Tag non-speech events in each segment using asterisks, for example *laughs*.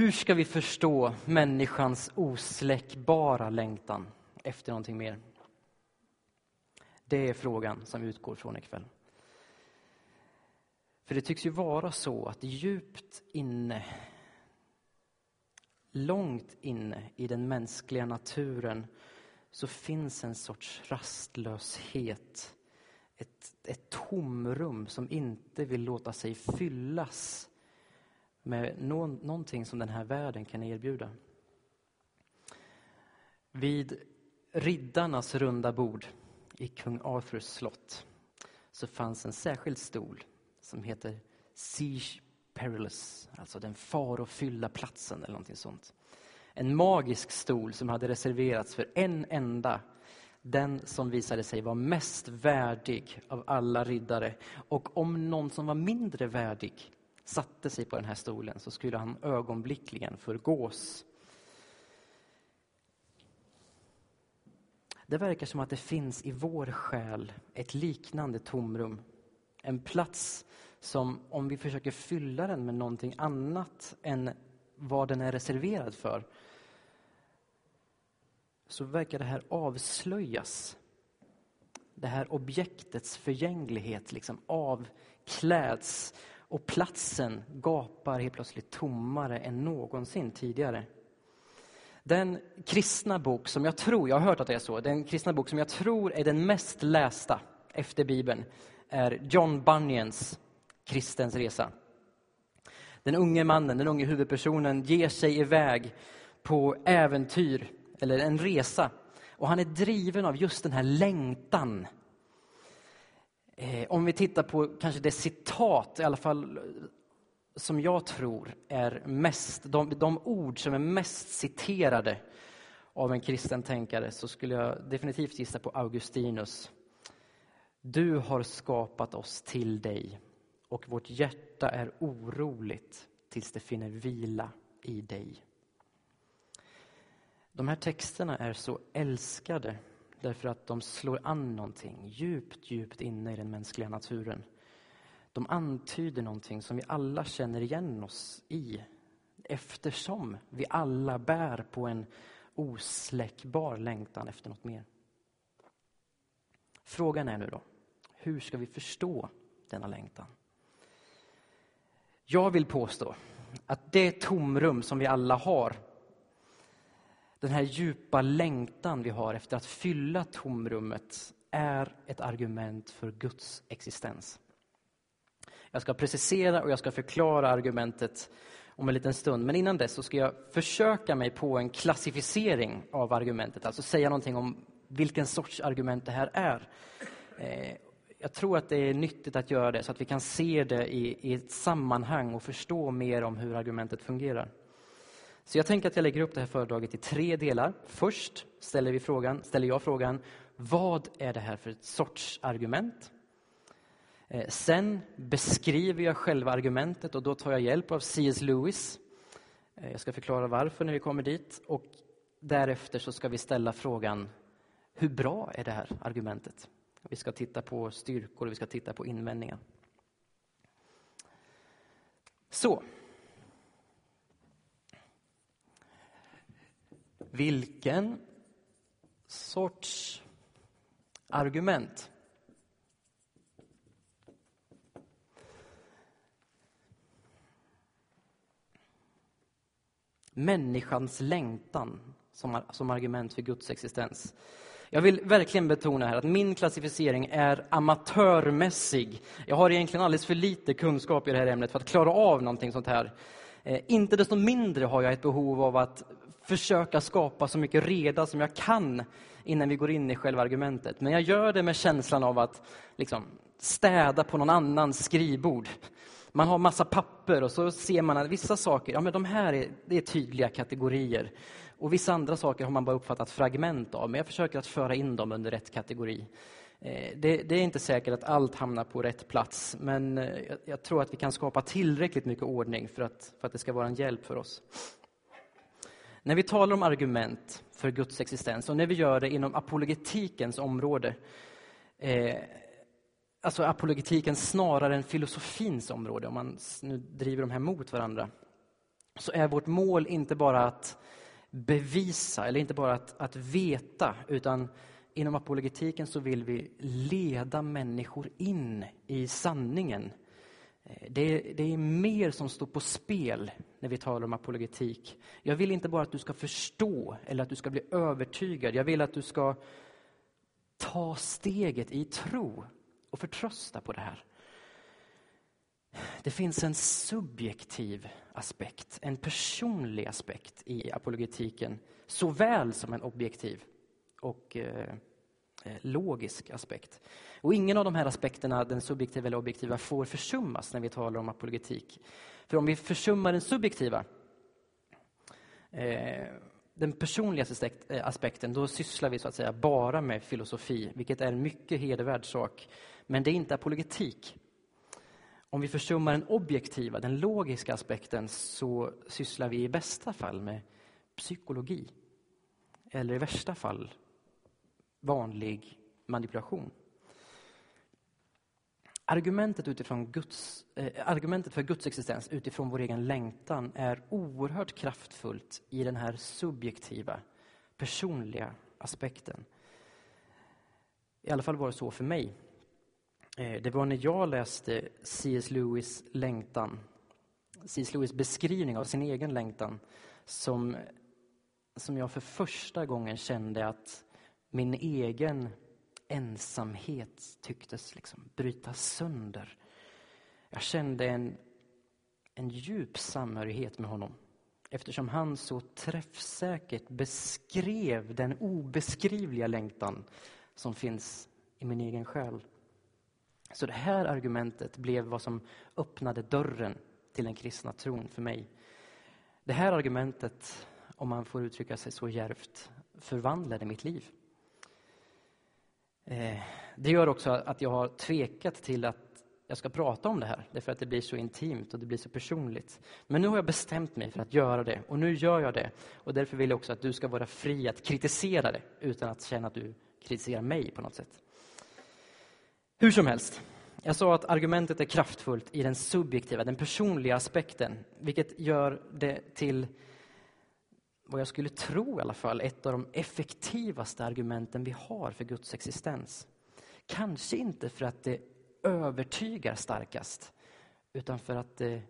Hur ska vi förstå människans osläckbara längtan efter någonting mer? Det är frågan som vi utgår från ikväll. För det tycks ju vara så att djupt inne, långt inne i den mänskliga naturen så finns en sorts rastlöshet, ett, ett tomrum som inte vill låta sig fyllas med någon, någonting som den här världen kan erbjuda. Vid riddarnas runda bord i kung Arthurs slott så fanns en särskild stol som heter Siege Perilous, alltså den farofyllda platsen eller någonting sånt. En magisk stol som hade reserverats för en enda, den som visade sig vara mest värdig av alla riddare. Och om någon som var mindre värdig satte sig på den här stolen så skulle han ögonblickligen förgås. Det verkar som att det finns i vår själ ett liknande tomrum. En plats som, om vi försöker fylla den med någonting annat än vad den är reserverad för, så verkar det här avslöjas. Det här objektets förgänglighet liksom avkläds och platsen gapar helt plötsligt tommare än någonsin tidigare. Den kristna bok som jag tror, jag har hört att det är så, den kristna bok som jag tror är den mest lästa efter Bibeln är John Bunyans Kristens resa. Den unge mannen, den unge huvudpersonen ger sig iväg på äventyr, eller en resa. Och han är driven av just den här längtan Eh, om vi tittar på kanske det citat, i alla fall som jag tror är mest, de, de ord som är mest citerade av en kristen tänkare så skulle jag definitivt gissa på Augustinus. Du har skapat oss till dig och vårt hjärta är oroligt tills det finner vila i dig. De här texterna är så älskade därför att de slår an någonting djupt, djupt inne i den mänskliga naturen. De antyder någonting som vi alla känner igen oss i eftersom vi alla bär på en osläckbar längtan efter något mer. Frågan är nu då, hur ska vi förstå denna längtan? Jag vill påstå att det tomrum som vi alla har den här djupa längtan vi har efter att fylla tomrummet är ett argument för Guds existens. Jag ska precisera och jag ska förklara argumentet om en liten stund. Men innan dess så ska jag försöka mig på en klassificering av argumentet, alltså säga någonting om vilken sorts argument det här är. Eh, jag tror att det är nyttigt att göra det så att vi kan se det i ett sammanhang och förstå mer om hur argumentet fungerar. Så jag tänker att jag lägger upp det här föredraget i tre delar. Först ställer, vi frågan, ställer jag frågan, vad är det här för sorts argument? Eh, sen beskriver jag själva argumentet och då tar jag hjälp av C.S. Lewis. Eh, jag ska förklara varför när vi kommer dit och därefter så ska vi ställa frågan, hur bra är det här argumentet? Vi ska titta på styrkor och vi ska titta på invändningar. Så, Vilken sorts argument? Människans längtan som, som argument för Guds existens. Jag vill verkligen betona här att min klassificering är amatörmässig. Jag har egentligen alldeles för lite kunskap i det här ämnet för att klara av någonting sånt här. Eh, inte desto mindre har jag ett behov av att försöka skapa så mycket reda som jag kan innan vi går in i själva argumentet. Men jag gör det med känslan av att liksom, städa på någon annans skrivbord. Man har massa papper och så ser man att vissa saker, ja men de här är, det är tydliga kategorier. Och vissa andra saker har man bara uppfattat fragment av, men jag försöker att föra in dem under rätt kategori. Eh, det, det, är inte säkert att allt hamnar på rätt plats, men eh, jag, jag tror att vi kan skapa tillräckligt mycket ordning för att, för att det ska vara en hjälp för oss. När vi talar om argument för Guds existens och när vi gör det inom apologetikens område, eh, alltså apologetiken snarare än filosofins område, om man nu driver de här mot varandra, så är vårt mål inte bara att bevisa eller inte bara att, att veta, utan inom apologetiken så vill vi leda människor in i sanningen. Eh, det, det, är mer som står på spel när vi talar om apologetik. Jag vill inte bara att du ska förstå eller att du ska bli övertygad. Jag vill att du ska ta steget i tro och förtrösta på det här. Det finns en subjektiv aspekt, en personlig aspekt i apologetiken såväl som en objektiv och eh, Eh, logisk aspekt. Och ingen av de här aspekterna, den subjektiva eller objektiva, får försummas när vi talar om apologetik. För om vi försummar den subjektiva, eh, den personliga eh, aspekten, då sysslar vi så att säga bara med filosofi, vilket är en mycket hedervärd sak. Men det är inte apologetik. Om vi försummar den objektiva, den logiska aspekten så sysslar vi i bästa fall med psykologi. Eller i värsta fall vanlig manipulation. Argumentet, utifrån Guds, eh, argumentet för Guds existens utifrån vår egen längtan är oerhört kraftfullt i den här subjektiva, personliga aspekten. I alla fall var det så för mig. Eh, det var när jag läste C.S. Lewis längtan, C.S. Lewis beskrivning av sin egen längtan, som, som jag för första gången kände att min egen ensamhet tycktes liksom brytas sönder. Jag kände en, en djup samhörighet med honom eftersom han så träffsäkert beskrev den obeskrivliga längtan som finns i min egen själ. Så det här argumentet blev vad som öppnade dörren till den kristna tron för mig. Det här argumentet, om man får uttrycka sig så djärvt, förvandlade mitt liv. Eh, det gör också att jag har tvekat till att jag ska prata om det här, därför att det blir så intimt och det blir så personligt. Men nu har jag bestämt mig för att göra det, och nu gör jag det. Och därför vill jag också att du ska vara fri att kritisera det, utan att känna att du kritiserar mig på något sätt. Hur som helst, jag sa att argumentet är kraftfullt i den subjektiva, den personliga aspekten, vilket gör det till vad jag skulle tro i alla fall, ett av de effektivaste argumenten vi har för Guds existens. Kanske inte för att det övertygar starkast, utan för att det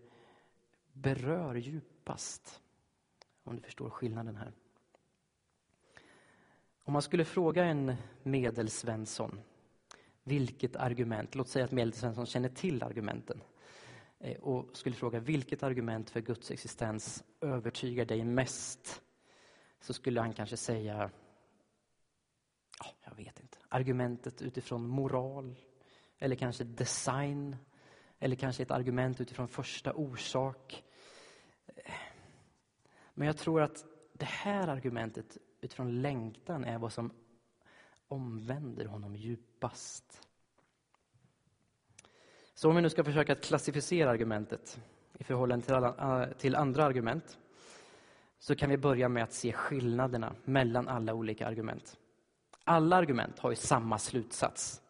berör djupast. Om du förstår skillnaden här. Om man skulle fråga en medelsvensson vilket argument, låt säga att medelsvensson känner till argumenten, eh, och skulle fråga vilket argument för Guds existens övertygar dig mest? Så skulle han kanske säga, ja, jag vet inte, argumentet utifrån moral, eller kanske design, eller kanske ett argument utifrån första orsak. Men jag tror att det här argumentet utifrån längtan är vad som omvänder honom djupast. Så om vi nu ska försöka att klassificera argumentet i förhållande till, alla, eh, till andra argument så kan vi börja med att se skillnaderna mellan alla olika argument. Alla argument har ju samma slutsats.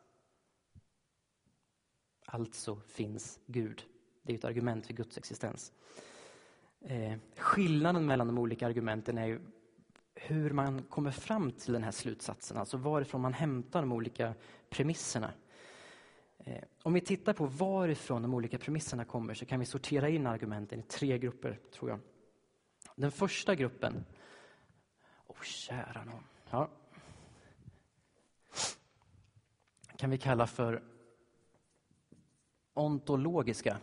Alltså finns Gud. Det är ett argument för Guds existens. Eh, skillnaden mellan de olika argumenten är ju hur man kommer fram till den här slutsatsen, alltså varifrån man hämtar de olika premisserna. Eh, om vi tittar på varifrån de olika premisserna kommer så kan vi sortera in argumenten i tre grupper, tror jag. Den första gruppen, åh oh, kära någon, ja. kan vi kalla för ontologiska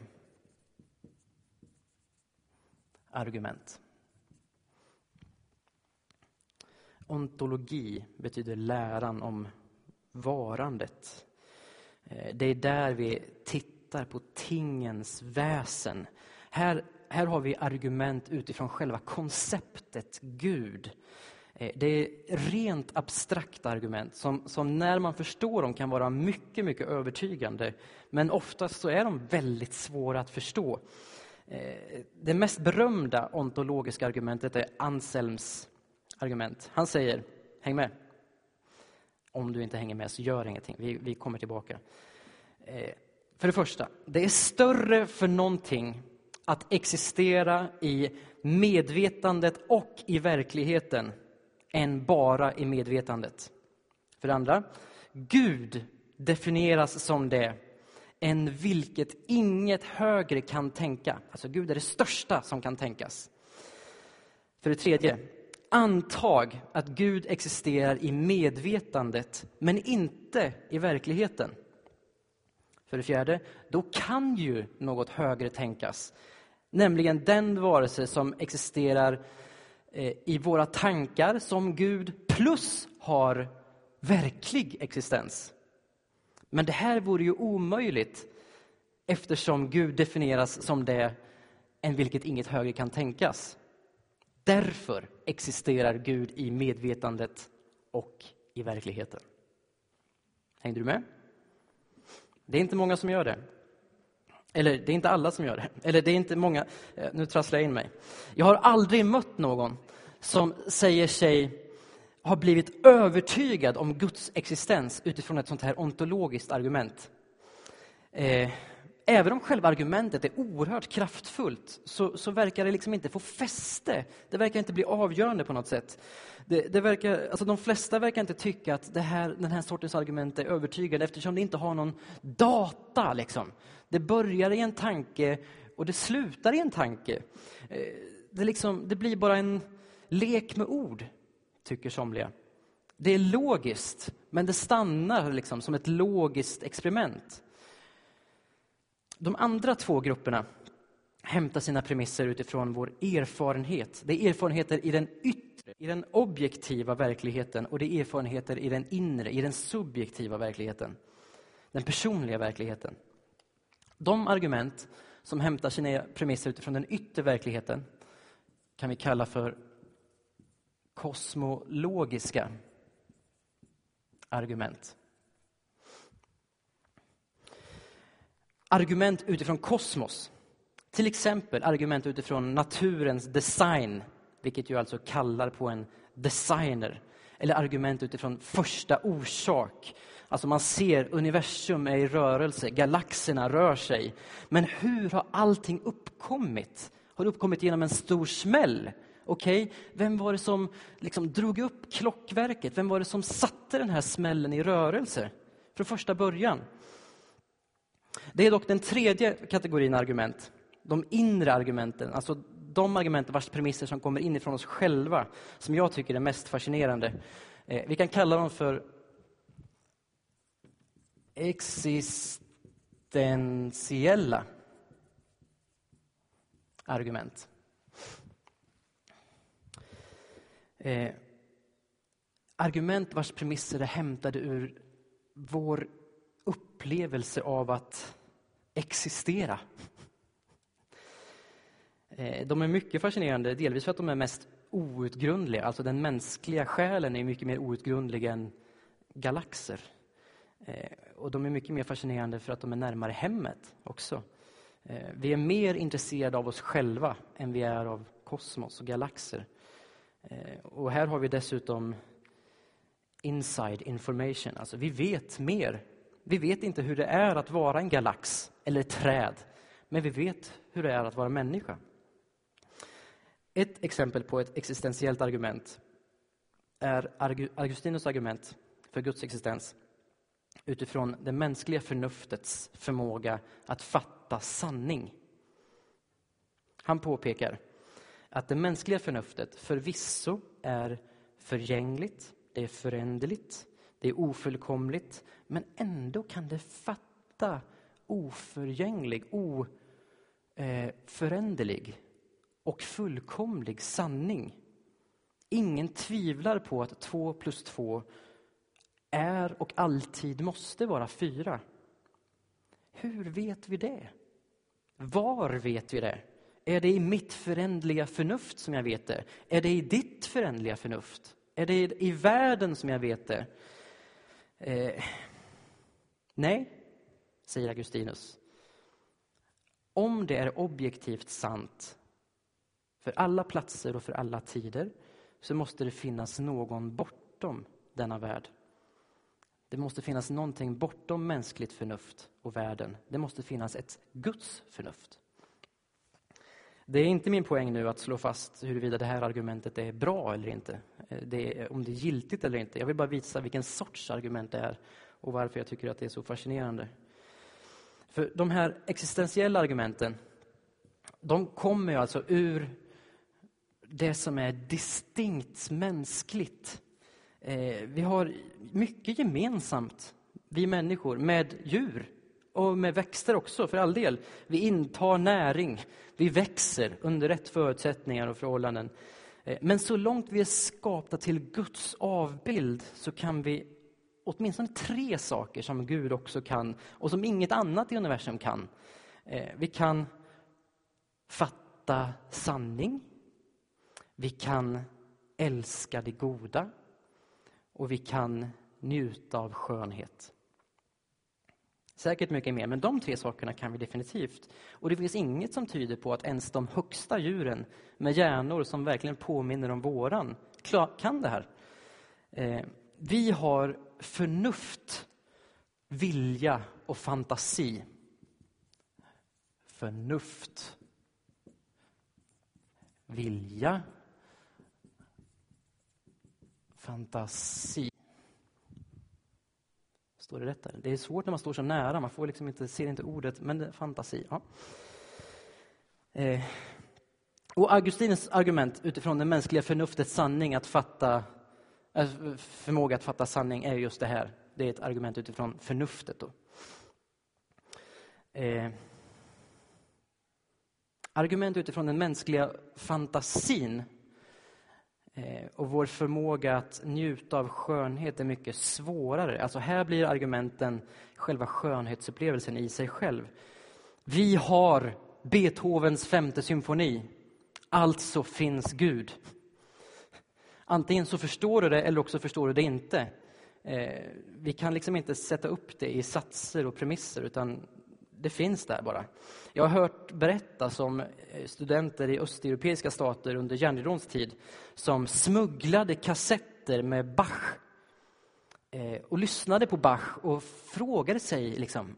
argument. Ontologi betyder läran om varandet. Eh, det är där vi tittar på tingens väsen. Här här har vi argument utifrån själva konceptet Gud. Eh, det är rent abstrakta argument som, som, när man förstår dem kan vara mycket, mycket övertygande. Men oftast så är de väldigt svåra att förstå. Eh, det mest berömda ontologiska argumentet är Anselms argument. Han säger, häng med. Om du inte hänger med så gör ingenting, vi, vi kommer tillbaka. Eh, för det första, det är större för någonting att existera i medvetandet och i verkligheten än bara i medvetandet. För det andra, Gud definieras som det än vilket inget högre kan tänka. Alltså Gud är det största som kan tänkas. För det tredje, antag att Gud existerar i medvetandet men inte i verkligheten. För det fjärde, då kan ju något högre tänkas. Nämligen den varelse som existerar eh, i våra tankar som Gud plus har verklig existens. Men det här vore ju omöjligt eftersom Gud definieras som det än vilket inget högre kan tänkas. Därför existerar Gud i medvetandet och i verkligheten. Hängde du med? Det är inte många som gör det. Eller det är inte alla som gör det. Eller det är inte många, eh, nu trasslar jag in mig. Jag har aldrig mött någon som säger sig ha blivit övertygad om Guds existens utifrån ett sånt här ontologiskt argument. Eh, även om själva argumentet är oerhört kraftfullt så, så, verkar det liksom inte få fäste. Det verkar inte bli avgörande på något sätt. Det, det verkar, alltså de flesta verkar inte tycka att det här, den här sortens argument är övertygande eftersom det inte har någon data. Liksom. Det börjar i en tanke och det slutar i en tanke. Eh, det, liksom, det blir bara en lek med ord, tycker somliga. Det är logiskt, men det stannar liksom som ett logiskt experiment. De andra två grupperna hämtar sina premisser utifrån vår erfarenhet. Det är erfarenheter i den yttre, i den objektiva verkligheten och det är erfarenheter i den inre, i den subjektiva verkligheten. Den personliga verkligheten. De argument som hämtar sina premisser utifrån den yttre verkligheten kan vi kalla för kosmologiska argument. Argument utifrån kosmos. Till exempel argument utifrån naturens design, vilket ju alltså kallar på en designer. Eller argument utifrån första orsak. Alltså man ser universum är i rörelse, galaxerna rör sig. Men hur har allting uppkommit? Har det uppkommit genom en stor smäll? Okej, okay. vem var det som liksom drog upp klockverket? Vem var det som satte den här smällen i rörelse från första början? Det är dock den tredje kategorin argument, de inre argumenten, alltså de argument vars premisser som kommer inifrån oss själva, som jag tycker är mest fascinerande. Eh, vi kan kalla dem för existentiella argument. Eh, argument vars premisser är hämtade ur vår upplevelse av att existera. Eh, de är mycket fascinerande, delvis för att de är mest outgrundliga. Alltså den mänskliga själen är mycket mer outgrundlig än galaxer. Eh, och de är mycket mer fascinerande för att de är närmare hemmet också. Eh, vi är mer intresserade av oss själva än vi är av kosmos och galaxer. Eh, och här har vi dessutom inside information, alltså vi vet mer vi vet inte hur det är att vara en galax eller ett träd, men vi vet hur det är att vara människa. Ett exempel på ett existentiellt argument är Augustinus argument för Guds existens utifrån det mänskliga förnuftets förmåga att fatta sanning. Han påpekar att det mänskliga förnuftet förvisso är förgängligt, det är föränderligt, det är ofullkomligt, men ändå kan det fatta oförgänglig, oföränderlig eh, och fullkomlig sanning. Ingen tvivlar på att två plus två är och alltid måste vara fyra. Hur vet vi det? Var vet vi det? Är det i mitt förändliga förnuft som jag vet det? Är det i ditt förändliga förnuft? Är det i världen som jag vet det? Eh, nej, säger Augustinus. Om det är objektivt sant för alla platser och för alla tider så måste det finnas någon bortom denna värld. Det måste finnas någonting bortom mänskligt förnuft och världen. Det måste finnas ett Guds förnuft. Det är inte min poäng nu att slå fast huruvida det här argumentet är bra eller inte. Eh, det är, om det är giltigt eller inte. Jag vill bara visa vilken sorts argument det är och varför jag tycker att det är så fascinerande. För de här existentiella argumenten, de kommer ju alltså ur det som är distinkt mänskligt. Eh, vi har mycket gemensamt, vi människor, med djur och med växter också, för all del. Vi intar näring, vi växer under rätt förutsättningar och förhållanden. Eh, men så långt vi är skapta till Guds avbild så kan vi åtminstone tre saker som Gud också kan och som inget annat i universum kan. Eh, vi kan fatta sanning. Vi kan älska det goda och vi kan njuta av skönhet. Säkert mycket mer, men de tre sakerna kan vi definitivt. Och det finns inget som tyder på att ens de högsta djuren med hjärnor som verkligen påminner om våran kan det här. Eh, vi har förnuft, vilja och fantasi. Förnuft, vilja, fantasi. Står det rätt där? Det är svårt när man står så nära, man får liksom inte, ser inte ordet, men fantasi. Ja. Eh. Och Augustins argument utifrån det mänskliga förnuftets sanning att fatta eh, förmåga att fatta sanning är just det här. Det är ett argument utifrån förnuftet. Då. Eh, argument utifrån den mänskliga fantasin Eh, och vår förmåga att njuta av skönhet är mycket svårare. Alltså här blir argumenten själva skönhetsupplevelsen i sig själv. Vi har Beethovens femte symfoni. Alltså finns Gud. Antingen så förstår du det eller också förstår du det inte. Eh, vi kan liksom inte sätta upp det i satser och premisser utan det finns där bara. Jag har hört berättas om eh, studenter i östeuropeiska stater under järnridåns tid som smugglade kassetter med Bach eh, och lyssnade på Bach och frågade sig liksom,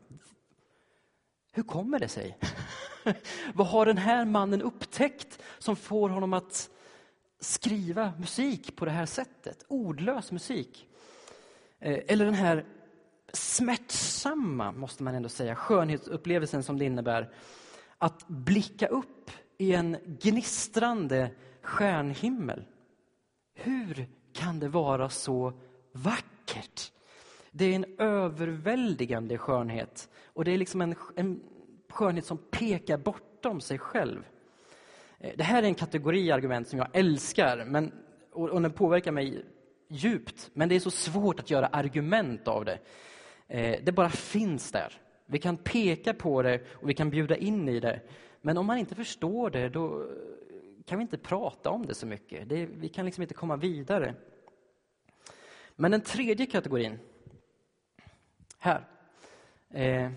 hur kommer det sig? *laughs* Vad har den här mannen upptäckt som får honom att skriva musik på det här sättet? Ordlös musik. Eh, eller den här smärtsamma, måste man ändå säga, skönhetsupplevelsen som det innebär att blicka upp i en gnistrande stjärnhimmel. Hur kan det vara så vackert? Det är en överväldigande skönhet och det är liksom en, en skönhet som pekar bortom sig själv. Eh, det här är en kategori argument som jag älskar men, och, och den påverkar mig djupt, men det är så svårt att göra argument av det. Eh, det bara finns där. Vi kan peka på det och vi kan bjuda in i det. Men om man inte förstår det, då eh, kan vi inte prata om det så mycket. Det, vi kan liksom inte komma vidare. Men den tredje kategorin, här. Eh,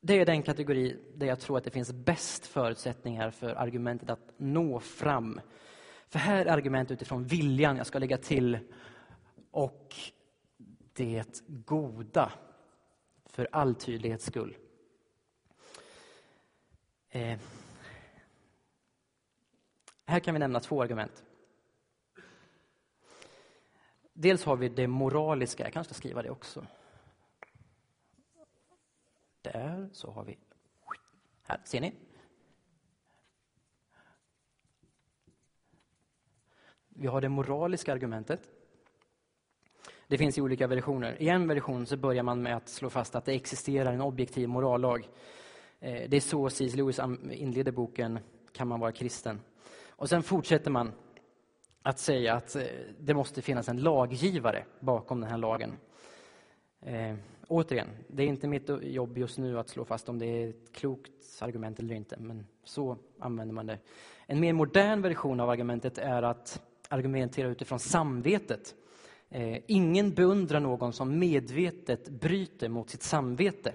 det är den kategori där jag tror att det finns bäst förutsättningar för argumentet att nå fram. För här är argument utifrån viljan, jag ska lägga till, och det goda för all tydlighets skull. Eh. Här kan vi nämna två argument. Dels har vi det moraliska, jag kanske ska skriva det också. Där, så har vi... Här, ser ni? Vi har det moraliska argumentet. Det finns i olika versioner. I en version så börjar man med att slå fast att det existerar en objektiv morallag. Eh, det är så C.S. Lewis inleder boken Kan man vara kristen? Och sen fortsätter man att säga att eh, det måste finnas en laggivare bakom den här lagen. Eh, återigen, det är inte mitt jobb just nu att slå fast om det är ett klokt argument eller inte, men så använder man det. En mer modern version av argumentet är att argumentera utifrån samvetet. Eh, ingen beundrar någon som medvetet bryter mot sitt samvete.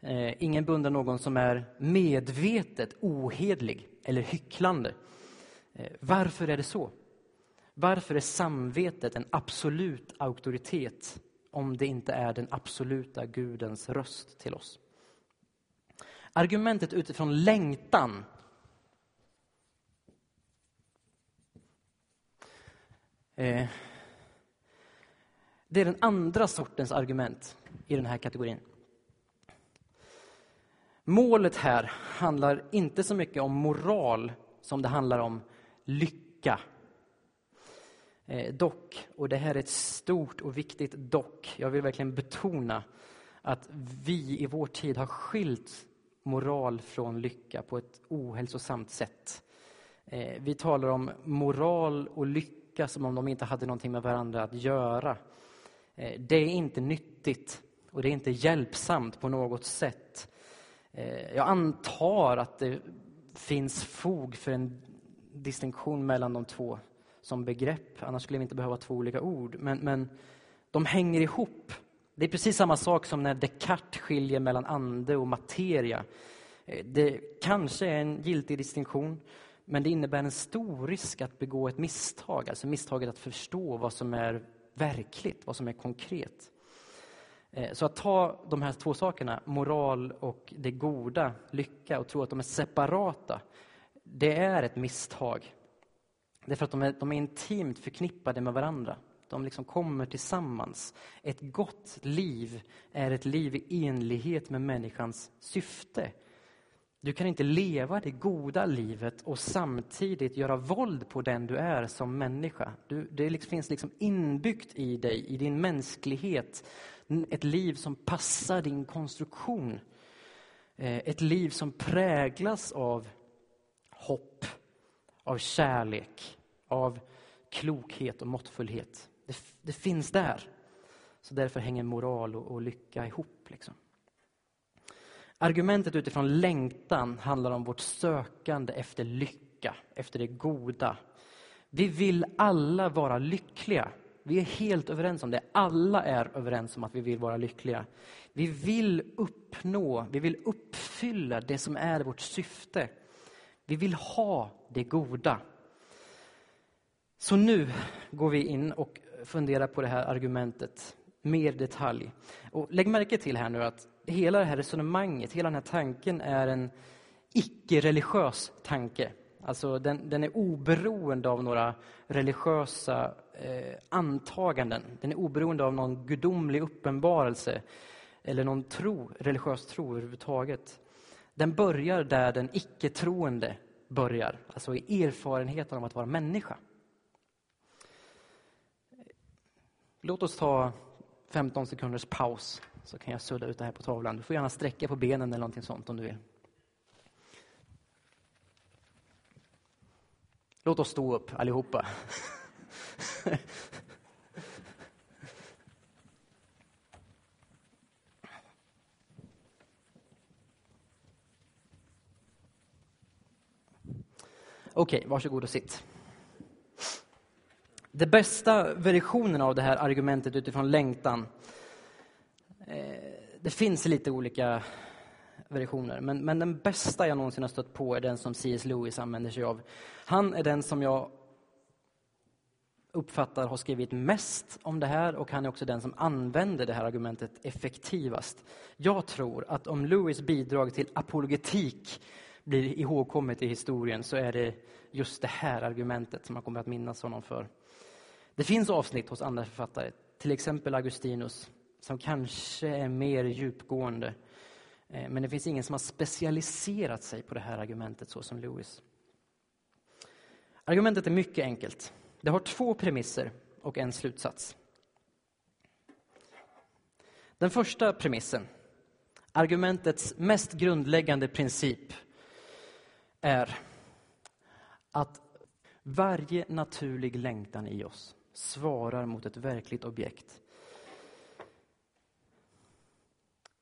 Eh, ingen beundrar någon som är medvetet ohedlig eller hycklande. Eh, varför är det så? Varför är samvetet en absolut auktoritet om det inte är den absoluta Gudens röst till oss? Argumentet utifrån längtan eh, det är den andra sortens argument i den här kategorin. Målet här handlar inte så mycket om moral som det handlar om lycka. Eh, dock, och det här är ett stort och viktigt dock, jag vill verkligen betona att vi i vår tid har skilt moral från lycka på ett ohälsosamt sätt. Eh, vi talar om moral och lycka som om de inte hade någonting med varandra att göra. Eh, det är inte nyttigt och det är inte hjälpsamt på något sätt. Eh, jag antar att det finns fog för en distinktion mellan de två som begrepp, annars skulle vi inte behöva två olika ord. Men, men de hänger ihop. Det är precis samma sak som när Descartes skiljer mellan ande och materia. Eh, det kanske är en giltig distinktion, men det innebär en stor risk att begå ett misstag, alltså misstaget att förstå vad som är verkligt, vad som är konkret. Eh, så att ta de här två sakerna, moral och det goda, lycka, och tro att de är separata, det är ett misstag. Därför att de är, de är intimt förknippade med varandra. De liksom kommer tillsammans. Ett gott liv är ett liv i enlighet med människans syfte. Du kan inte leva det goda livet och samtidigt göra våld på den du är som människa. Du, det liksom, finns liksom inbyggt i dig, i din mänsklighet, ett liv som passar din konstruktion. Eh, ett liv som präglas av hopp, av kärlek, av klokhet och måttfullhet. Det, det finns där. Så därför hänger moral och, och lycka ihop. Liksom. Argumentet utifrån längtan handlar om vårt sökande efter lycka, efter det goda. Vi vill alla vara lyckliga. Vi är helt överens om det. Alla är överens om att vi vill vara lyckliga. Vi vill uppnå, vi vill uppfylla det som är vårt syfte. Vi vill ha det goda. Så nu går vi in och funderar på det här argumentet mer detalj. Och lägg märke till här nu att hela det här resonemanget, hela den här tanken är en icke-religiös tanke. Alltså den, den, är oberoende av några religiösa eh, antaganden. Den är oberoende av någon gudomlig uppenbarelse eller någon tro, religiös tro överhuvudtaget. Den börjar där den icke-troende börjar, alltså i erfarenheten av att vara människa. Låt oss ta 15 sekunders paus så kan jag sudda ut det här på tavlan. Du får gärna sträcka på benen eller någonting sånt om du vill. Låt oss stå upp allihopa. Okej, okay, varsågod och sitt. Den bästa versionen av det här argumentet utifrån längtan Eh, det finns lite olika versioner, men, men den bästa jag någonsin har stött på är den som C.S. Lewis använder sig av. Han är den som jag uppfattar har skrivit mest om det här och han är också den som använder det här argumentet effektivast. Jag tror att om Lewis bidrag till apologetik blir ihågkommet i historien så är det just det här argumentet som man kommer att minnas honom för. Det finns avsnitt hos andra författare, till exempel Augustinus, som kanske är mer djupgående. Eh, men det finns ingen som har specialiserat sig på det här argumentet så som Lewis. Argumentet är mycket enkelt. Det har två premisser och en slutsats. Den första premissen, argumentets mest grundläggande princip, är att varje naturlig längtan i oss svarar mot ett verkligt objekt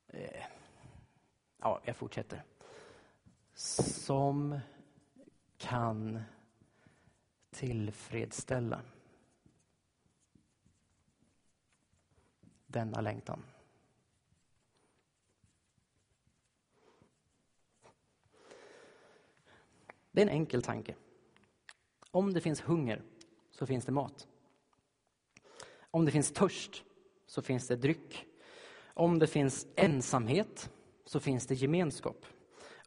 Eh, Eh, ja, jag fortsätter. Som kan tillfredsställa denna längtan. Det är en enkel tanke. Om det finns hunger så finns det mat. Om det finns törst så finns det dryck. Om det finns ensamhet så finns det gemenskap.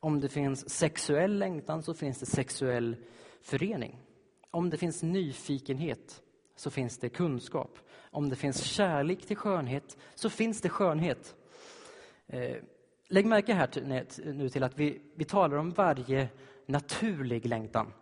Om det finns sexuell längtan så finns det sexuell förening. Om det finns nyfikenhet så finns det kunskap. Om det finns kärlek till skönhet så finns det skönhet. Eh, lägg märke här nu till att vi, vi talar om varje naturlig längtan.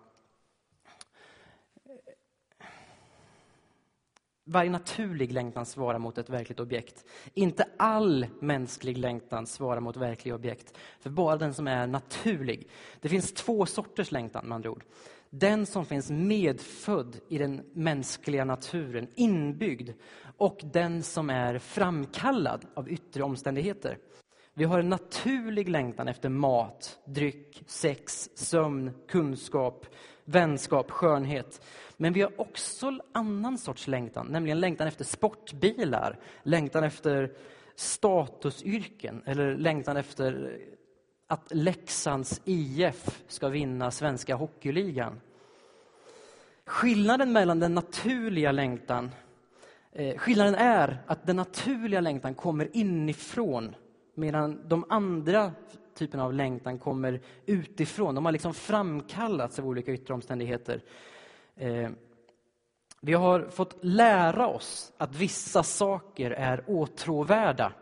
Varje naturlig längtan svarar mot ett verkligt objekt. Inte all mänsklig längtan svarar mot verkliga objekt, för bara den som är naturlig. Det finns två sorters längtan med andra ord. Den som finns medfödd i den mänskliga naturen, inbyggd, och den som är framkallad av yttre omständigheter. Vi har en naturlig längtan efter mat, dryck, sex, sömn, kunskap, vänskap, skönhet. Men vi har också annan sorts längtan, nämligen längtan efter sportbilar, längtan efter statusyrken eller längtan efter att Leksands IF ska vinna svenska hockeyligan. Skillnaden mellan den naturliga längtan eh, Skillnaden är att den naturliga längtan kommer inifrån medan de andra Typen av längtan kommer utifrån. De har liksom framkallats av olika yttre omständigheter. Eh, vi har fått lära oss att vissa saker är åtråvärda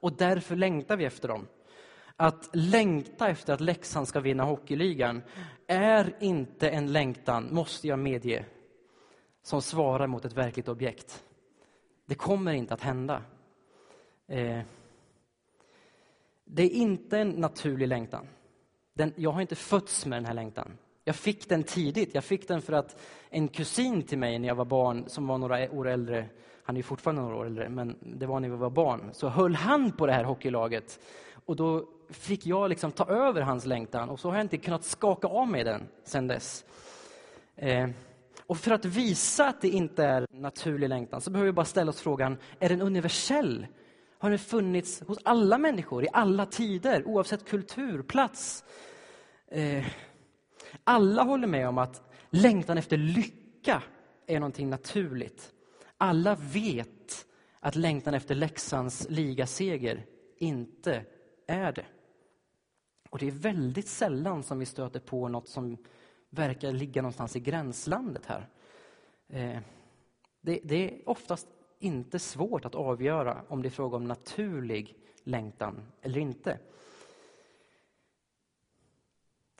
och därför längtar vi efter dem. Att längta efter att Leksand ska vinna hockeyligan är inte en längtan, måste jag medge, som svarar mot ett verkligt objekt. Det kommer inte att hända. Eh, det är inte en naturlig längtan. Den, jag har inte fötts med den här längtan. Jag fick den tidigt. Jag fick den för att en kusin till mig när jag var barn, som var några år äldre, han är fortfarande några år äldre, men det var när vi var barn, så höll han på det här hockeylaget. Och då fick jag liksom ta över hans längtan och så har jag inte kunnat skaka av mig den sen dess. Eh, och för att visa att det inte är naturlig längtan så behöver vi bara ställa oss frågan, är den universell? Har den funnits hos alla människor i alla tider, oavsett kultur, plats? Eh, alla håller med om att längtan efter lycka är någonting naturligt. Alla vet att längtan efter Leksands ligaseger inte är det. Och det är väldigt sällan som vi stöter på något som verkar ligga någonstans i gränslandet här. Eh, det, det är oftast inte svårt att avgöra om det är fråga om naturlig längtan eller inte.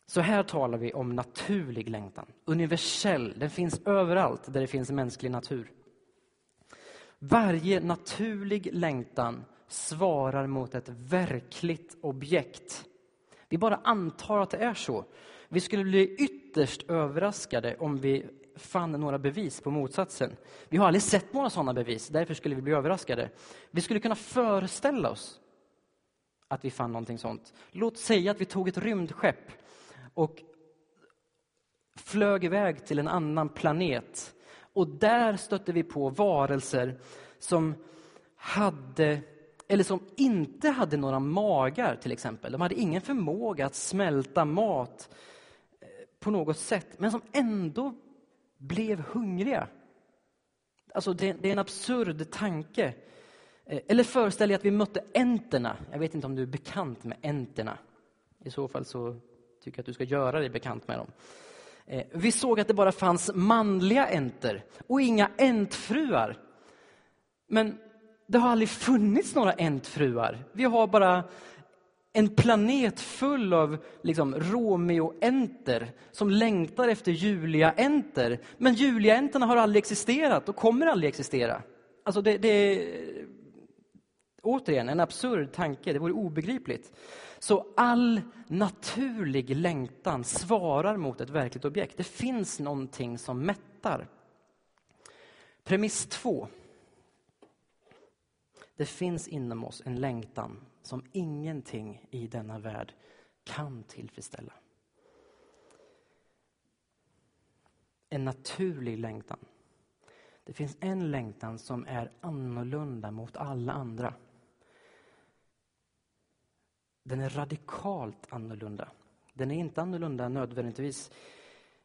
Så här talar vi om naturlig längtan, universell. Den finns överallt där det finns mänsklig natur. Varje naturlig längtan svarar mot ett verkligt objekt. Vi bara antar att det är så. Vi skulle bli ytterst överraskade om vi fann några bevis på motsatsen. Vi har aldrig sett några sådana bevis, därför skulle vi bli överraskade. Vi skulle kunna föreställa oss att vi fann någonting sånt. Låt säga att vi tog ett rymdskepp och flög iväg till en annan planet. Och där stötte vi på varelser som hade eller som inte hade några magar till exempel. De hade ingen förmåga att smälta mat eh, på något sätt, men som ändå blev hungriga. Alltså det, det är en absurd tanke. Eh, eller föreställ dig att vi mötte enterna. Jag vet inte om du är bekant med enterna. I så fall så tycker jag att du ska göra dig bekant med dem. Eh, vi såg att det bara fanns manliga enter och inga entfruar. Men det har aldrig funnits några entfruar. Vi har bara en planet full av liksom, Romeo-enter som längtar efter Julia-enter. Men Julia-enterna har aldrig existerat och kommer aldrig existera. Alltså det, det är återigen en absurd tanke, det vore obegripligt. Så all naturlig längtan svarar mot ett verkligt objekt. Det finns någonting som mättar. Premiss två. Det finns inom oss en längtan som ingenting i denna värld kan tillfredsställa. En naturlig längtan. Det finns en längtan som är annorlunda mot alla andra. Den är radikalt annorlunda. Den är inte annorlunda nödvändigtvis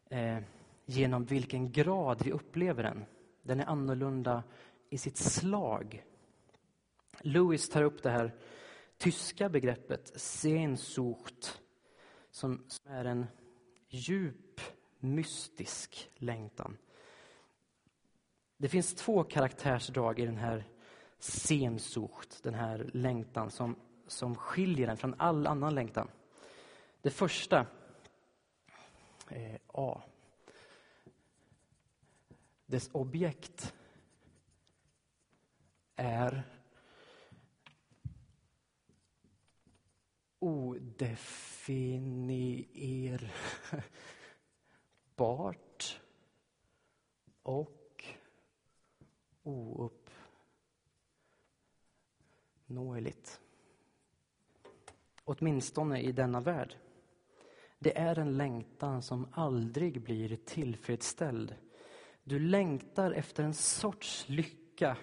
eh, genom vilken grad vi upplever den. Den är annorlunda i sitt slag. Lewis tar upp det här tyska begreppet ”Sensucht”, som, som är en djup mystisk längtan. Det finns två karaktärsdrag i den här sensucht, den här längtan som, som skiljer den från all annan längtan. Det första är A. Dess objekt är odefinierbart och ouppnåeligt. Åtminstone i denna värld. Det är en längtan som aldrig blir tillfredsställd. Du längtar efter en sorts lycka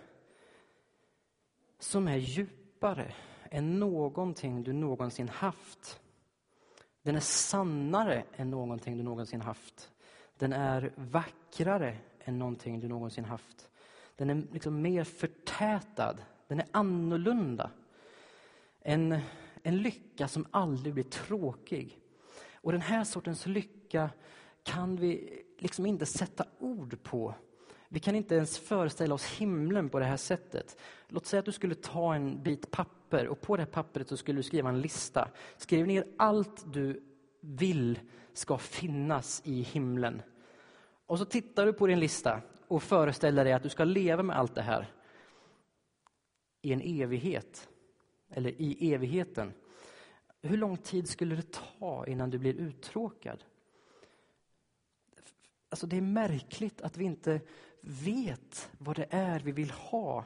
som är djupare än någonting du någonsin haft. Den är sannare än någonting du någonsin haft. Den är vackrare än någonting du någonsin haft. Den är liksom mer förtätad. Den är annorlunda. En, en lycka som aldrig blir tråkig. Och den här sortens lycka kan vi liksom inte sätta ord på. Vi kan inte ens föreställa oss himlen på det här sättet. Låt säga att du skulle ta en bit papper och på det här pappret så skulle du skriva en lista. Skriv ner allt du vill ska finnas i himlen. Och så tittar du på din lista och föreställer dig att du ska leva med allt det här i en evighet, eller i evigheten. Hur lång tid skulle det ta innan du blir uttråkad? Alltså det är märkligt att vi inte vet vad det är vi vill ha.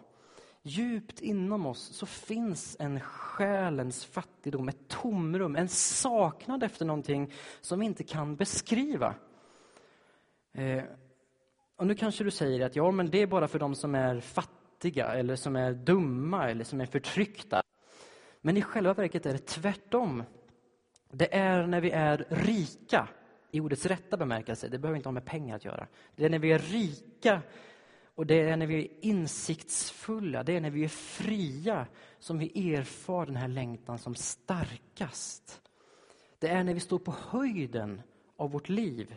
Djupt inom oss så finns en själens fattigdom, ett tomrum, en saknad efter någonting som vi inte kan beskriva. Eh, och nu kanske du säger att ja, men det är bara för de som är fattiga eller som är dumma eller som är förtryckta. Men i själva verket är det tvärtom. Det är när vi är rika, i ordets rätta bemärkelse, det behöver inte ha med pengar att göra. Det är när vi är rika och det är när vi är insiktsfulla, det är när vi är fria som vi erfar den här längtan som starkast. Det är när vi står på höjden av vårt liv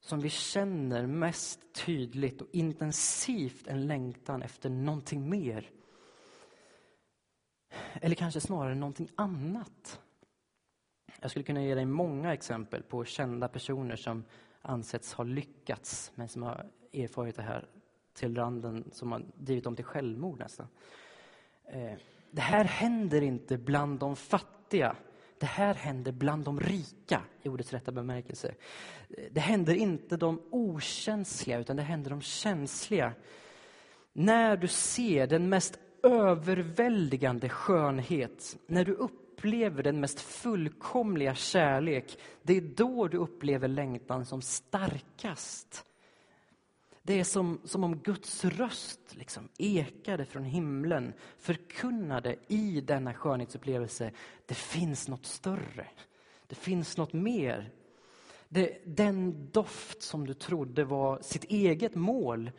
som vi känner mest tydligt och intensivt en längtan efter någonting mer. Eller kanske snarare någonting annat. Jag skulle kunna ge dig många exempel på kända personer som ansetts ha lyckats men som har erfarit det här till randen som har drivit dem till självmord nästan. Eh, det här händer inte bland de fattiga. Det här händer bland de rika, i ordets rätta bemärkelse. Eh, det händer inte de okänsliga, utan det händer de känsliga. När du ser den mest överväldigande skönhet, när du upplever den mest fullkomliga kärlek, det är då du upplever längtan som starkast. Det är som, som om Guds röst liksom ekade från himlen, förkunnade i denna skönhetsupplevelse, det finns något större, det finns något mer. Det, den doft som du trodde var sitt eget mål,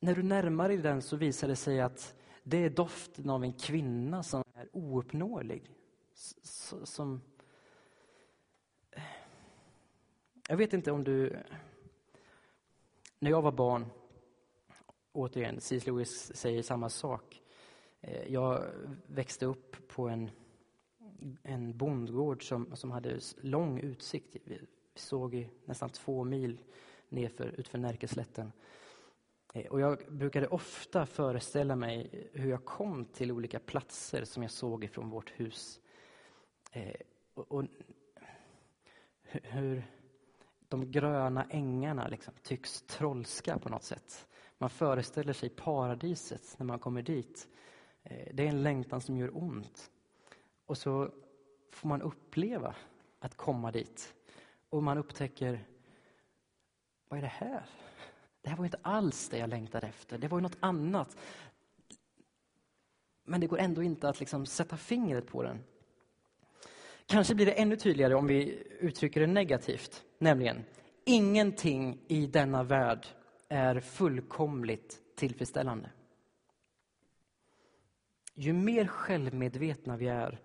när du närmar dig den så visar det sig att det är doften av en kvinna som är ouppnåelig. Som... Jag vet inte om du... När jag var barn, återigen, C.S. Lewis säger samma sak. Eh, jag växte upp på en, en bondgård som, som hade lång utsikt. Vi såg i nästan två mil nerför, utför Närkeslätten. Eh, och jag brukade ofta föreställa mig hur jag kom till olika platser som jag såg ifrån vårt hus. Eh, och, och hur de gröna ängarna liksom tycks trollska på något sätt. Man föreställer sig paradiset när man kommer dit. Eh, det är en längtan som gör ont. Och så får man uppleva att komma dit. Och man upptäcker, vad är det här? Det här var inte alls det jag längtade efter. Det var ju något annat. Men det går ändå inte att liksom sätta fingret på den. Kanske blir det ännu tydligare om vi uttrycker det negativt. Nämligen, ingenting i denna värld är fullkomligt tillfredsställande. Ju mer självmedvetna vi är,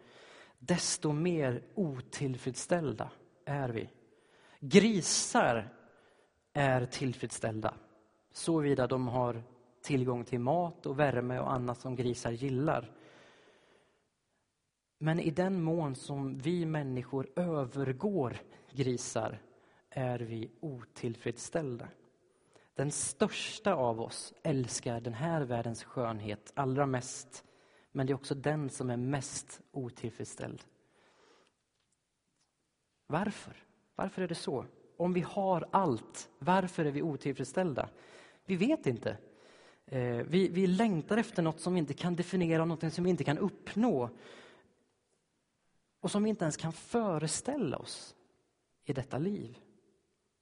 desto mer otillfredsställda är vi. Grisar är tillfredsställda såvida de har tillgång till mat och värme och annat som grisar gillar. Men i den mån som vi människor övergår grisar är vi otillfredsställda. Den största av oss älskar den här världens skönhet allra mest men det är också den som är mest otillfredsställd. Varför? Varför är det så? Om vi har allt, varför är vi otillfredsställda? Vi vet inte. Eh, vi, vi längtar efter något som vi inte kan definiera, något som vi inte kan uppnå och som vi inte ens kan föreställa oss i detta liv.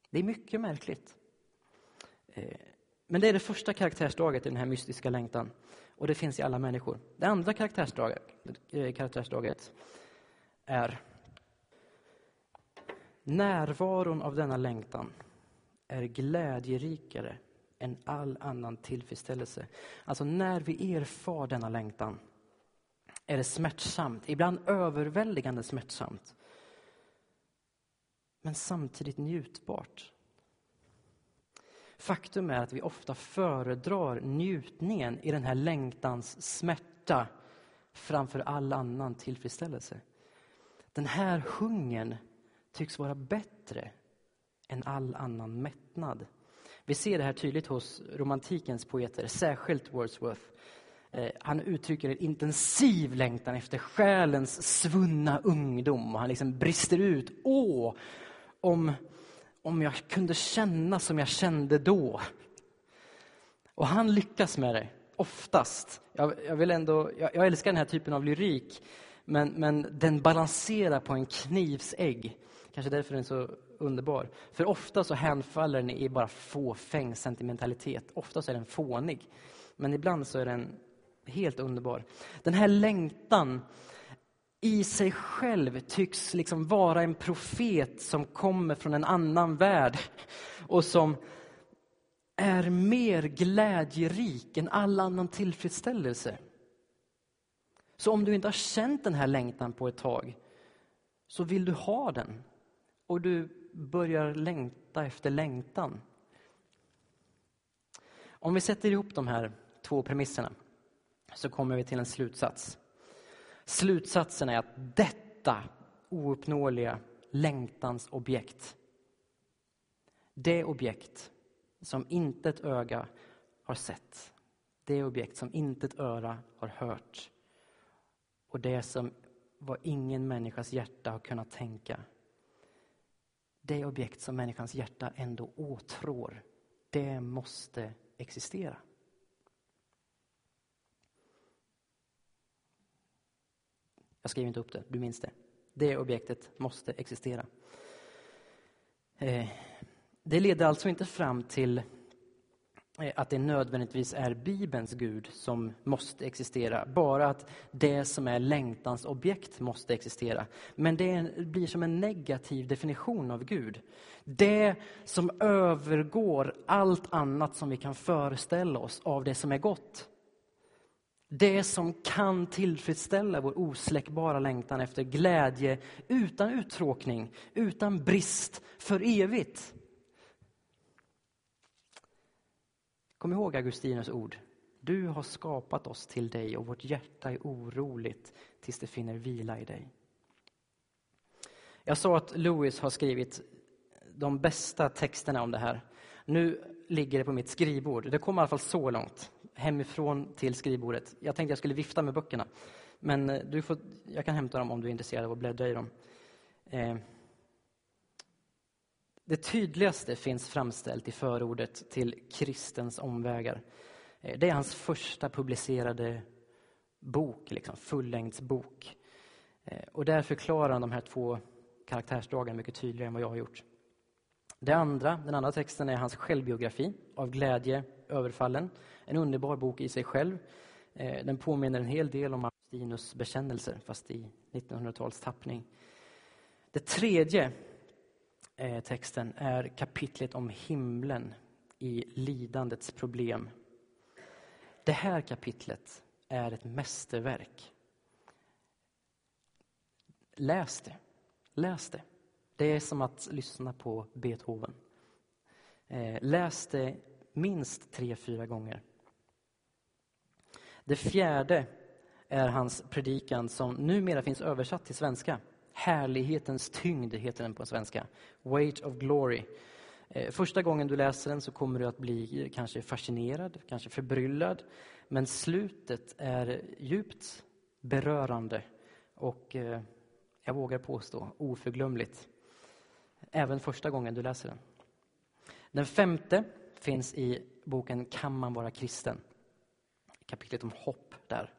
Det är mycket märkligt. Eh, men det är det första karaktärsdraget i den här mystiska längtan. Och det finns i alla människor. Det andra karaktärsdraget, eh, karaktärsdraget är närvaron av denna längtan är glädjerikare än all annan tillfredsställelse. Alltså när vi erfar denna längtan är det smärtsamt, ibland överväldigande smärtsamt. Men samtidigt njutbart. Faktum är att vi ofta föredrar njutningen i den här längtans smärta framför all annan tillfredsställelse. Den här hungern tycks vara bättre än all annan mättnad. Vi ser det här tydligt hos romantikens poeter, särskilt Wordsworth. Eh, han uttrycker en intensiv längtan efter själens svunna ungdom och han liksom brister ut. Åh, om, om jag kunde känna som jag kände då. Och han lyckas med det, oftast. Jag, jag vill ändå, jag, jag, älskar den här typen av lyrik, men, men den balanserar på en knivsägg. Kanske därför den är så underbar. För ofta så hänfaller den i bara fåfäng sentimentalitet. Ofta så är den fånig. Men ibland så är den helt underbar. Den här längtan i sig själv tycks liksom vara en profet som kommer från en annan värld och som är mer glädjerik än all annan tillfredsställelse. Så om du inte har känt den här längtan på ett tag så vill du ha den och du börjar längta efter längtan. Om vi sätter ihop de här två premisserna så kommer vi till en slutsats. Slutsatsen är att detta ouppnåeliga längtans objekt, det objekt som inte ett öga har sett, det objekt som inte ett öra har hört och det som vad ingen människas hjärta har kunnat tänka. Det objekt som människans hjärta ändå åtrår, det måste existera. Jag skriver inte upp det, du minns det. Det objektet måste existera. Eh, det leder alltså inte fram till eh, att det nödvändigtvis är Bibelns Gud som måste existera. Bara att det som är längtans objekt måste existera. Men det blir som en negativ definition av Gud. Det som övergår allt annat som vi kan föreställa oss av det som är gott. Det som kan tillfredsställa vår osläckbara längtan efter glädje utan uttråkning, utan brist, för evigt. Kom ihåg Augustinus ord. Du har skapat oss till dig och vårt hjärta är oroligt tills det finner vila i dig. Jag sa att Lewis har skrivit de bästa texterna om det här. Nu ligger det på mitt skrivbord. Det kommer i alla fall så långt hemifrån till skrivbordet. Jag tänkte jag skulle vifta med böckerna. Men eh, du får, jag kan hämta dem om du är intresserad av att bläddra i dem. Eh, det tydligaste finns framställt i förordet till Kristens omvägar. Eh, det är hans första publicerade bok, liksom, fullängdsbok. Och där förklarar han de här två karaktärsdragen mycket tydligare än vad jag har gjort. Det andra, den andra texten är hans självbiografi, Av glädje överfallen. En underbar bok i sig själv. Eh, den påminner en hel del om Augustinus bekännelser, fast i 1900-tals tappning. Det tredje eh, texten är kapitlet om himlen i lidandets problem. Det här kapitlet är ett mästerverk. Läs det. Läs det. Det är som att lyssna på Beethoven. Eh, läs det minst tre, fyra gånger. Det fjärde är hans predikan som numera finns översatt till svenska. Härlighetens tyngd heter den på svenska. Weight of glory. Eh, första gången du läser den så kommer du att bli kanske fascinerad, kanske förbryllad. Men slutet är djupt berörande och eh, jag vågar påstå oförglömligt. Även första gången du läser den. Den femte finns i boken Kan man vara kristen? Kapitlet om hopp där.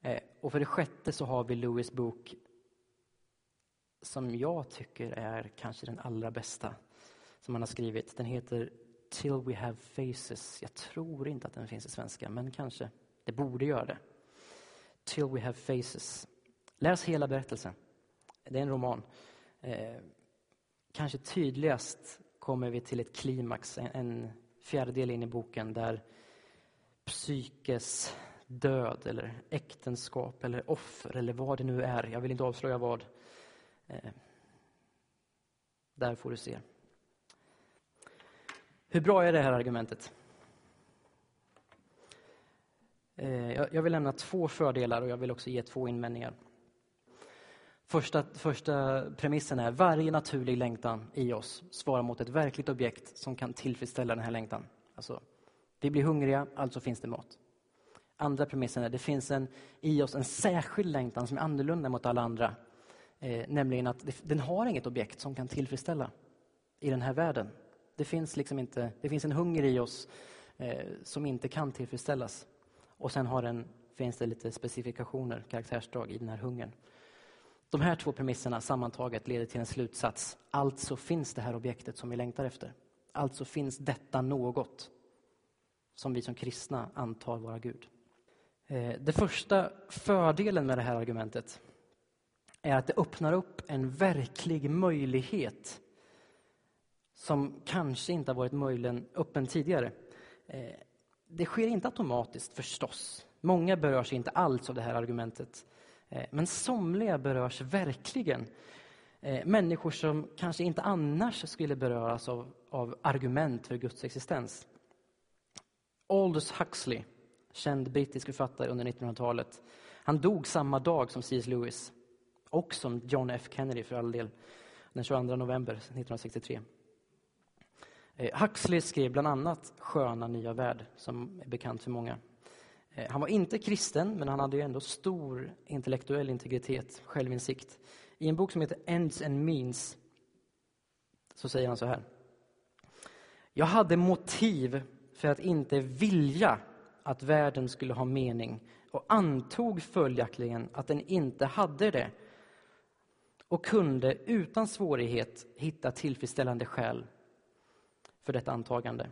Eh, och för det sjätte så har vi Lewis bok som jag tycker är kanske den allra bästa som han har skrivit. Den heter Till we have faces. Jag tror inte att den finns i svenska, men kanske. Det borde göra det. Till we have faces. Läs hela berättelsen. Det är en roman. Eh, kanske tydligast kommer vi till ett klimax, en, en fjärdedel in i boken där psykes död eller äktenskap eller offer eller vad det nu är. Jag vill inte avslöja vad. Eh, där får du se. Hur bra är det här argumentet? Eh, jag vill lämna två fördelar och jag vill också ge två invändningar. Första, första premissen är varje naturlig längtan i oss svarar mot ett verkligt objekt som kan tillfredsställa den här längtan. Alltså, vi blir hungriga, alltså finns det mat. Andra premissen är att det finns en, i oss en särskild längtan som är annorlunda mot alla andra. Eh, nämligen att det, den har inget objekt som kan tillfredsställa i den här världen. Det finns, liksom inte, det finns en hunger i oss eh, som inte kan tillfredsställas. Och sen har den, finns det lite specifikationer, karaktärsdrag i den här hungern. De här två premisserna sammantaget leder till en slutsats. Alltså finns det här objektet som vi längtar efter. Alltså finns detta något som vi som kristna antar vara Gud. Eh, det första fördelen med det här argumentet är att det öppnar upp en verklig möjlighet som kanske inte har varit möjligen öppen tidigare. Eh, det sker inte automatiskt förstås. Många berörs inte alls av det här argumentet. Eh, men somliga berörs verkligen. Människor som kanske inte annars skulle beröras av, av argument för Guds existens. Aldous Huxley känd brittisk författare under 1900-talet. Han dog samma dag som C.S. Lewis och som John F Kennedy för all del, den 22 november 1963. Eh, Huxley skrev bland annat Sköna nya värld, som är bekant för många. Eh, han var inte kristen, men han hade ändå stor intellektuell integritet, självinsikt. I en bok som heter Ends and Means så säger han så här. Jag hade motiv för att inte vilja att världen skulle ha mening och antog följaktligen att den inte hade det och kunde utan svårighet hitta tillfredsställande skäl för detta antagande.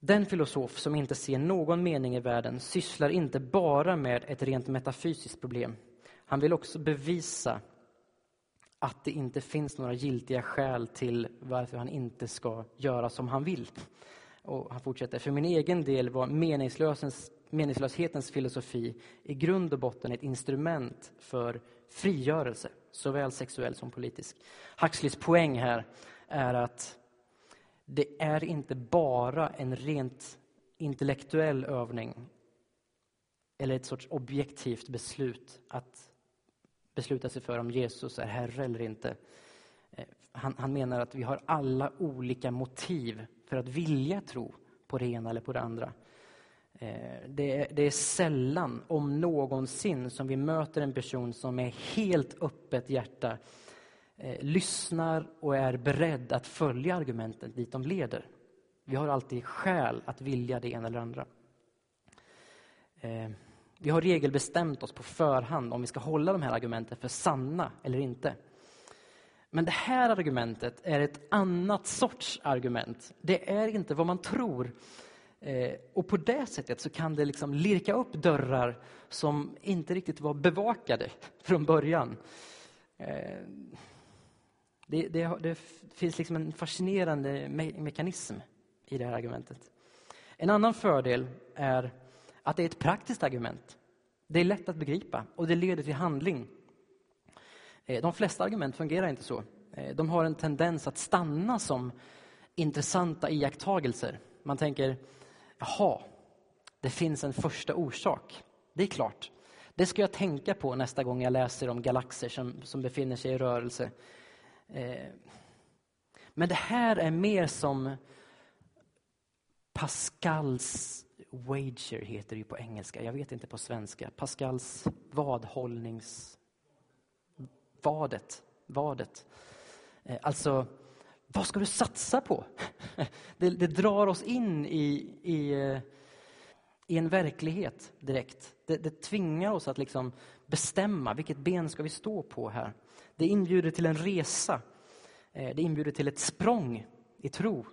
Den filosof som inte ser någon mening i världen sysslar inte bara med ett rent metafysiskt problem. Han vill också bevisa att det inte finns några giltiga skäl till varför han inte ska göra som han vill. Och han fortsätter, för min egen del var meningslöshetens filosofi i grund och botten ett instrument för frigörelse, såväl sexuell som politisk. Huxleys poäng här är att det är inte bara en rent intellektuell övning eller ett sorts objektivt beslut att besluta sig för om Jesus är Herre eller inte. Eh, han, han menar att vi har alla olika motiv för att vilja tro på det ena eller på det andra. Eh, det är, det är, sällan, om någonsin, som vi möter en person som med helt öppet hjärta eh, lyssnar och är beredd att följa argumenten dit de leder. Vi har alltid skäl att vilja det ena eller andra. Vi har regelbestämt oss på förhand om vi ska hålla de här argumenten för sanna eller inte. Men det här argumentet är ett annat sorts argument. Det är inte vad man tror. Eh, och på det sättet så kan det liksom lirka upp dörrar som inte riktigt var bevakade *laughs* från början. Eh, det, det, det, finns liksom en fascinerande me mekanism i det här argumentet. En annan fördel är att det är ett praktiskt argument. Det är lätt att begripa och det leder till handling. Eh, de flesta argument fungerar inte så. Eh, de har en tendens att stanna som intressanta iakttagelser. Man tänker, jaha, det finns en första orsak. Det är klart. Det ska jag tänka på nästa gång jag läser om galaxer som, som befinner sig i rörelse. Eh, men det här är mer som Pascals wager heter det ju på engelska. Jag vet inte på svenska. Pascals vadhållnings... Vadet. Vadet. Eh, alltså, vad ska du satsa på? *laughs* Det, det drar oss in i, i, eh, i en verklighet direkt. Det, det tvingar oss att liksom bestämma vilket ben ska vi stå på här. Det inbjuder till en resa. Eh, det inbjuder till ett språng i tro.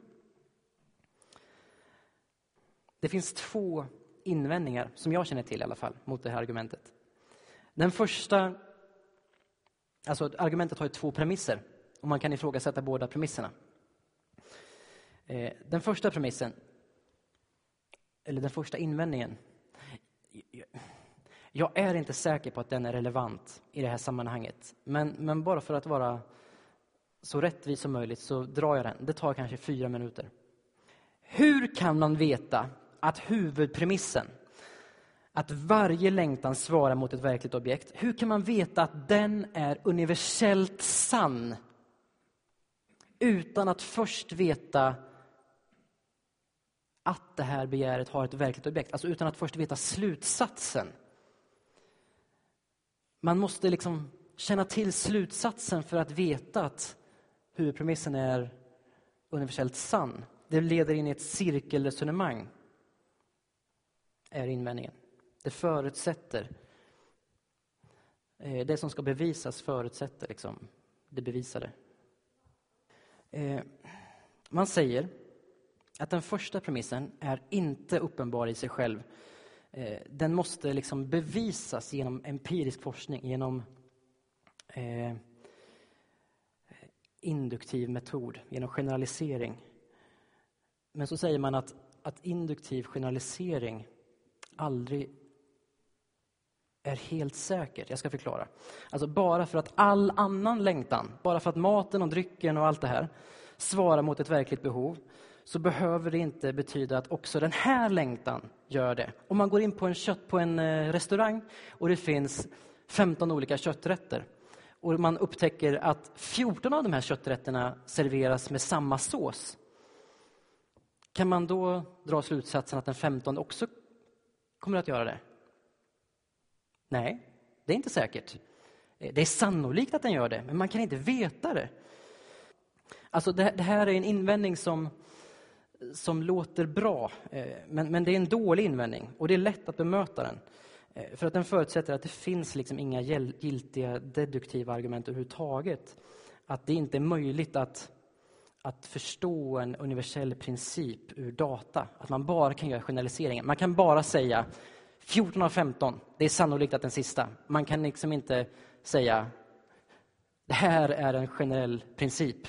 Det finns två invändningar, som jag känner till i alla fall, mot det här argumentet. Den första... Alltså, argumentet har ju två premisser och man kan ifrågasätta båda premisserna. Eh, den första premissen, eller den första invändningen. Jag är inte säker på att den är relevant i det här sammanhanget. Men, men bara för att vara så rättvis som möjligt så drar jag den. Det tar kanske fyra minuter. Hur kan man veta att huvudpremissen, att varje längtan svarar mot ett verkligt objekt, hur kan man veta att den är universellt sann utan att först veta att det här begäret har ett verkligt objekt, alltså utan att först veta slutsatsen. Man måste liksom känna till slutsatsen för att veta att huvudpremissen är universellt sann. Det leder in i ett cirkelresonemang, är invändningen. Det förutsätter, eh, det som ska bevisas förutsätter liksom det bevisade. Eh, man säger att den första premissen är inte uppenbar i sig själv. Eh, den måste liksom bevisas genom empirisk forskning, genom induktiv metod, genom generalisering. Men så säger man att, att induktiv generalisering aldrig är helt säkert. Jag ska förklara. Alltså bara för att all annan längtan, bara för att maten och drycken och allt det här svarar mot ett verkligt behov, så behöver det inte betyda att också den här längtan gör det. Om man går in på en, kött, på en eh, restaurang och det finns 15 olika kötträtter och man upptäcker att 14 av de här kötträtterna serveras med samma sås. Kan man då dra slutsatsen att den 15 också kommer att göra det? Nej, det är inte säkert. Eh, det är sannolikt att den gör det, men man kan inte veta det. Alltså det, det här är en invändning som, som låter bra, eh, men, men det är en dålig invändning och det är lätt att bemöta den. Eh, för att den förutsätter att det finns liksom inga giltiga deduktiva argument överhuvudtaget. Att det inte är möjligt att, att förstå en universell princip ur data. Att man bara kan göra generaliseringar. Man kan bara säga 14 av 15, det är sannolikt att den sista. Man kan liksom inte säga det här är en generell princip.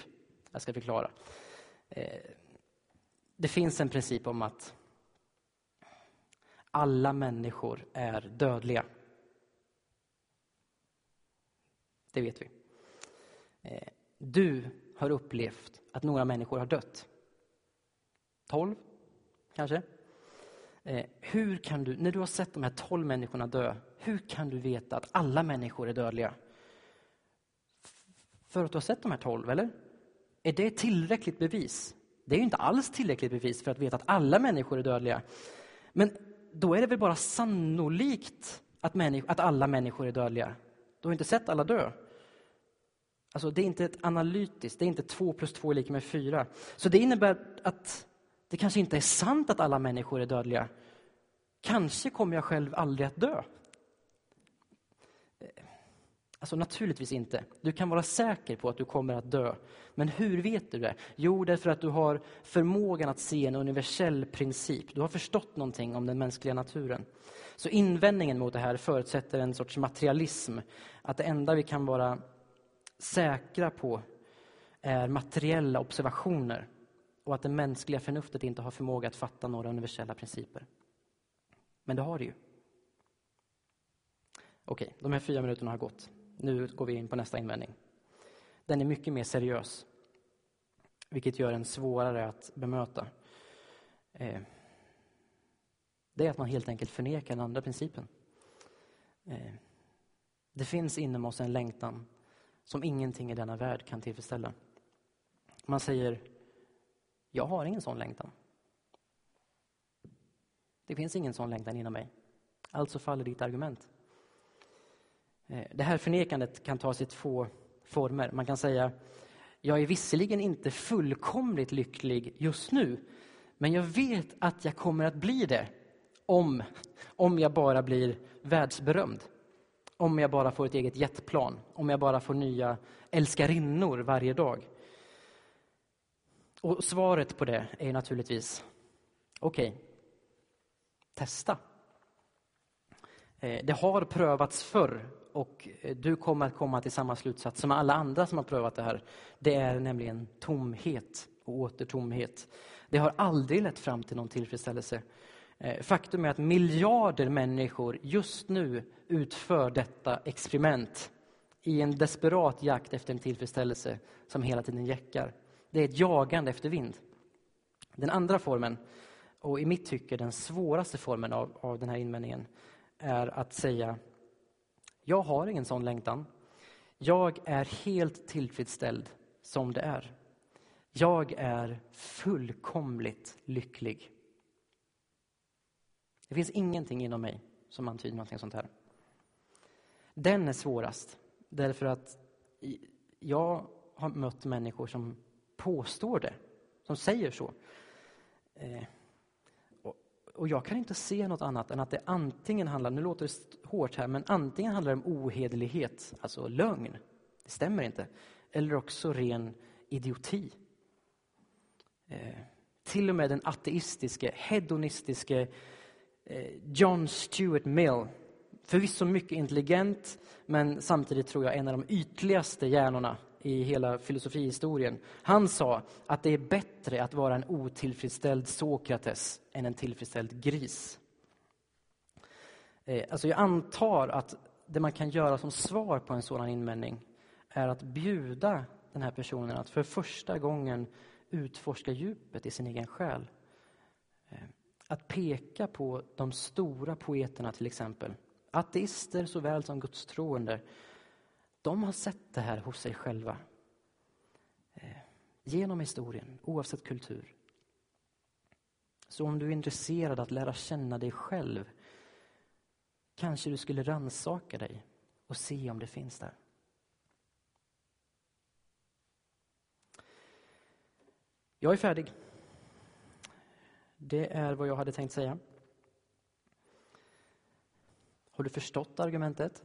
Jag ska förklara. Eh, det finns en princip om att alla människor är dödliga. Det vet vi. Eh, du har upplevt att några människor har dött. Tolv, kanske? Eh, hur kan du, när du har sett de här tolv människorna dö, hur kan du veta att alla människor är dödliga? För att du har sett de här tolv, eller? Är det tillräckligt bevis? Det är ju inte alls tillräckligt bevis för att veta att alla människor är dödliga. Men då är det väl bara sannolikt att, att alla människor är dödliga? Du har inte sett alla dö. Alltså, det är inte ett analytiskt, det är inte två plus två är lika med fyra. Så det innebär att det kanske inte är sant att alla människor är dödliga. Kanske kommer jag själv aldrig att dö. Eh, alltså naturligtvis inte. Du kan vara säker på att du kommer att dö. Men hur vet du det? Jo, därför att du har förmågan att se en universell princip. Du har förstått någonting om den mänskliga naturen. Så invändningen mot det här förutsätter en sorts materialism. Att det enda vi kan vara säkra på är materiella observationer och att det mänskliga förnuftet inte har förmåga att fatta några universella principer. Men det har det ju. Okej, de här fyra minuterna har gått. Nu går vi in på nästa invändning. Den är mycket mer seriös. vilket gör den svårare att bemöta. Eh, det är att man helt enkelt förnekar den andra principen. Eh, det finns inom oss en längtan som ingenting i denna värld kan tillfredsställa. Man säger, jag har ingen sån längtan. Det finns ingen sån längtan inom mig. Alltså faller ditt argument. Eh, det här förnekandet kan ta sig två former. Man kan säga, jag är visserligen inte fullkomligt lycklig just nu, men jag vet att jag kommer att bli det om, om jag bara blir världsberömd. Om jag bara får ett eget jetplan, om jag bara får nya älskarinnor varje dag. Och svaret på det är naturligtvis, okej, okay, testa. Eh, det har prövats förr och eh, du kommer att komma till samma slutsats som alla andra som har prövat det här. Det är nämligen tomhet och åter tomhet. Det har aldrig lett fram till någon tillfredsställelse. Eh, faktum är att miljarder människor just nu utför detta experiment i en desperat jakt efter en tillfredsställelse som hela tiden jäckar. Det är ett jagande efter vind. Den andra formen, och i mitt tycke den svåraste formen av, av den här invändningen, är att säga jag har ingen sån längtan. Jag är helt tillfredsställd som det är. Jag är fullkomligt lycklig. Det finns ingenting inom mig som antyder någonting sånt här. Den är svårast, därför att jag har mött människor som påstår det, som säger så. Eh, och jag kan inte se något annat än att det antingen handlar, nu låter det hårt här, men antingen handlar det om ohederlighet, alltså lögn, det stämmer inte, eller också ren idioti. Eh, till och med den ateistiske, hedonistiske Eh, John Stuart Mill, förvisso mycket intelligent, men samtidigt tror jag en av de ytligaste hjärnorna i hela filosofihistorien. Han sa att det är bättre att vara en otillfredsställd Sokrates än en tillfredsställd gris. Eh, alltså jag antar att det man kan göra som svar på en sådan invändning är att bjuda den här personen att för första gången utforska djupet i sin egen själ. Att peka på de stora poeterna till exempel, ateister såväl som gudstroende de har sett det här hos sig själva. Eh, genom historien, oavsett kultur. Så om du är intresserad att lära känna dig själv kanske du skulle ransaka dig och se om det finns där. Jag är färdig. Det är vad jag hade tänkt säga. Har du förstått argumentet?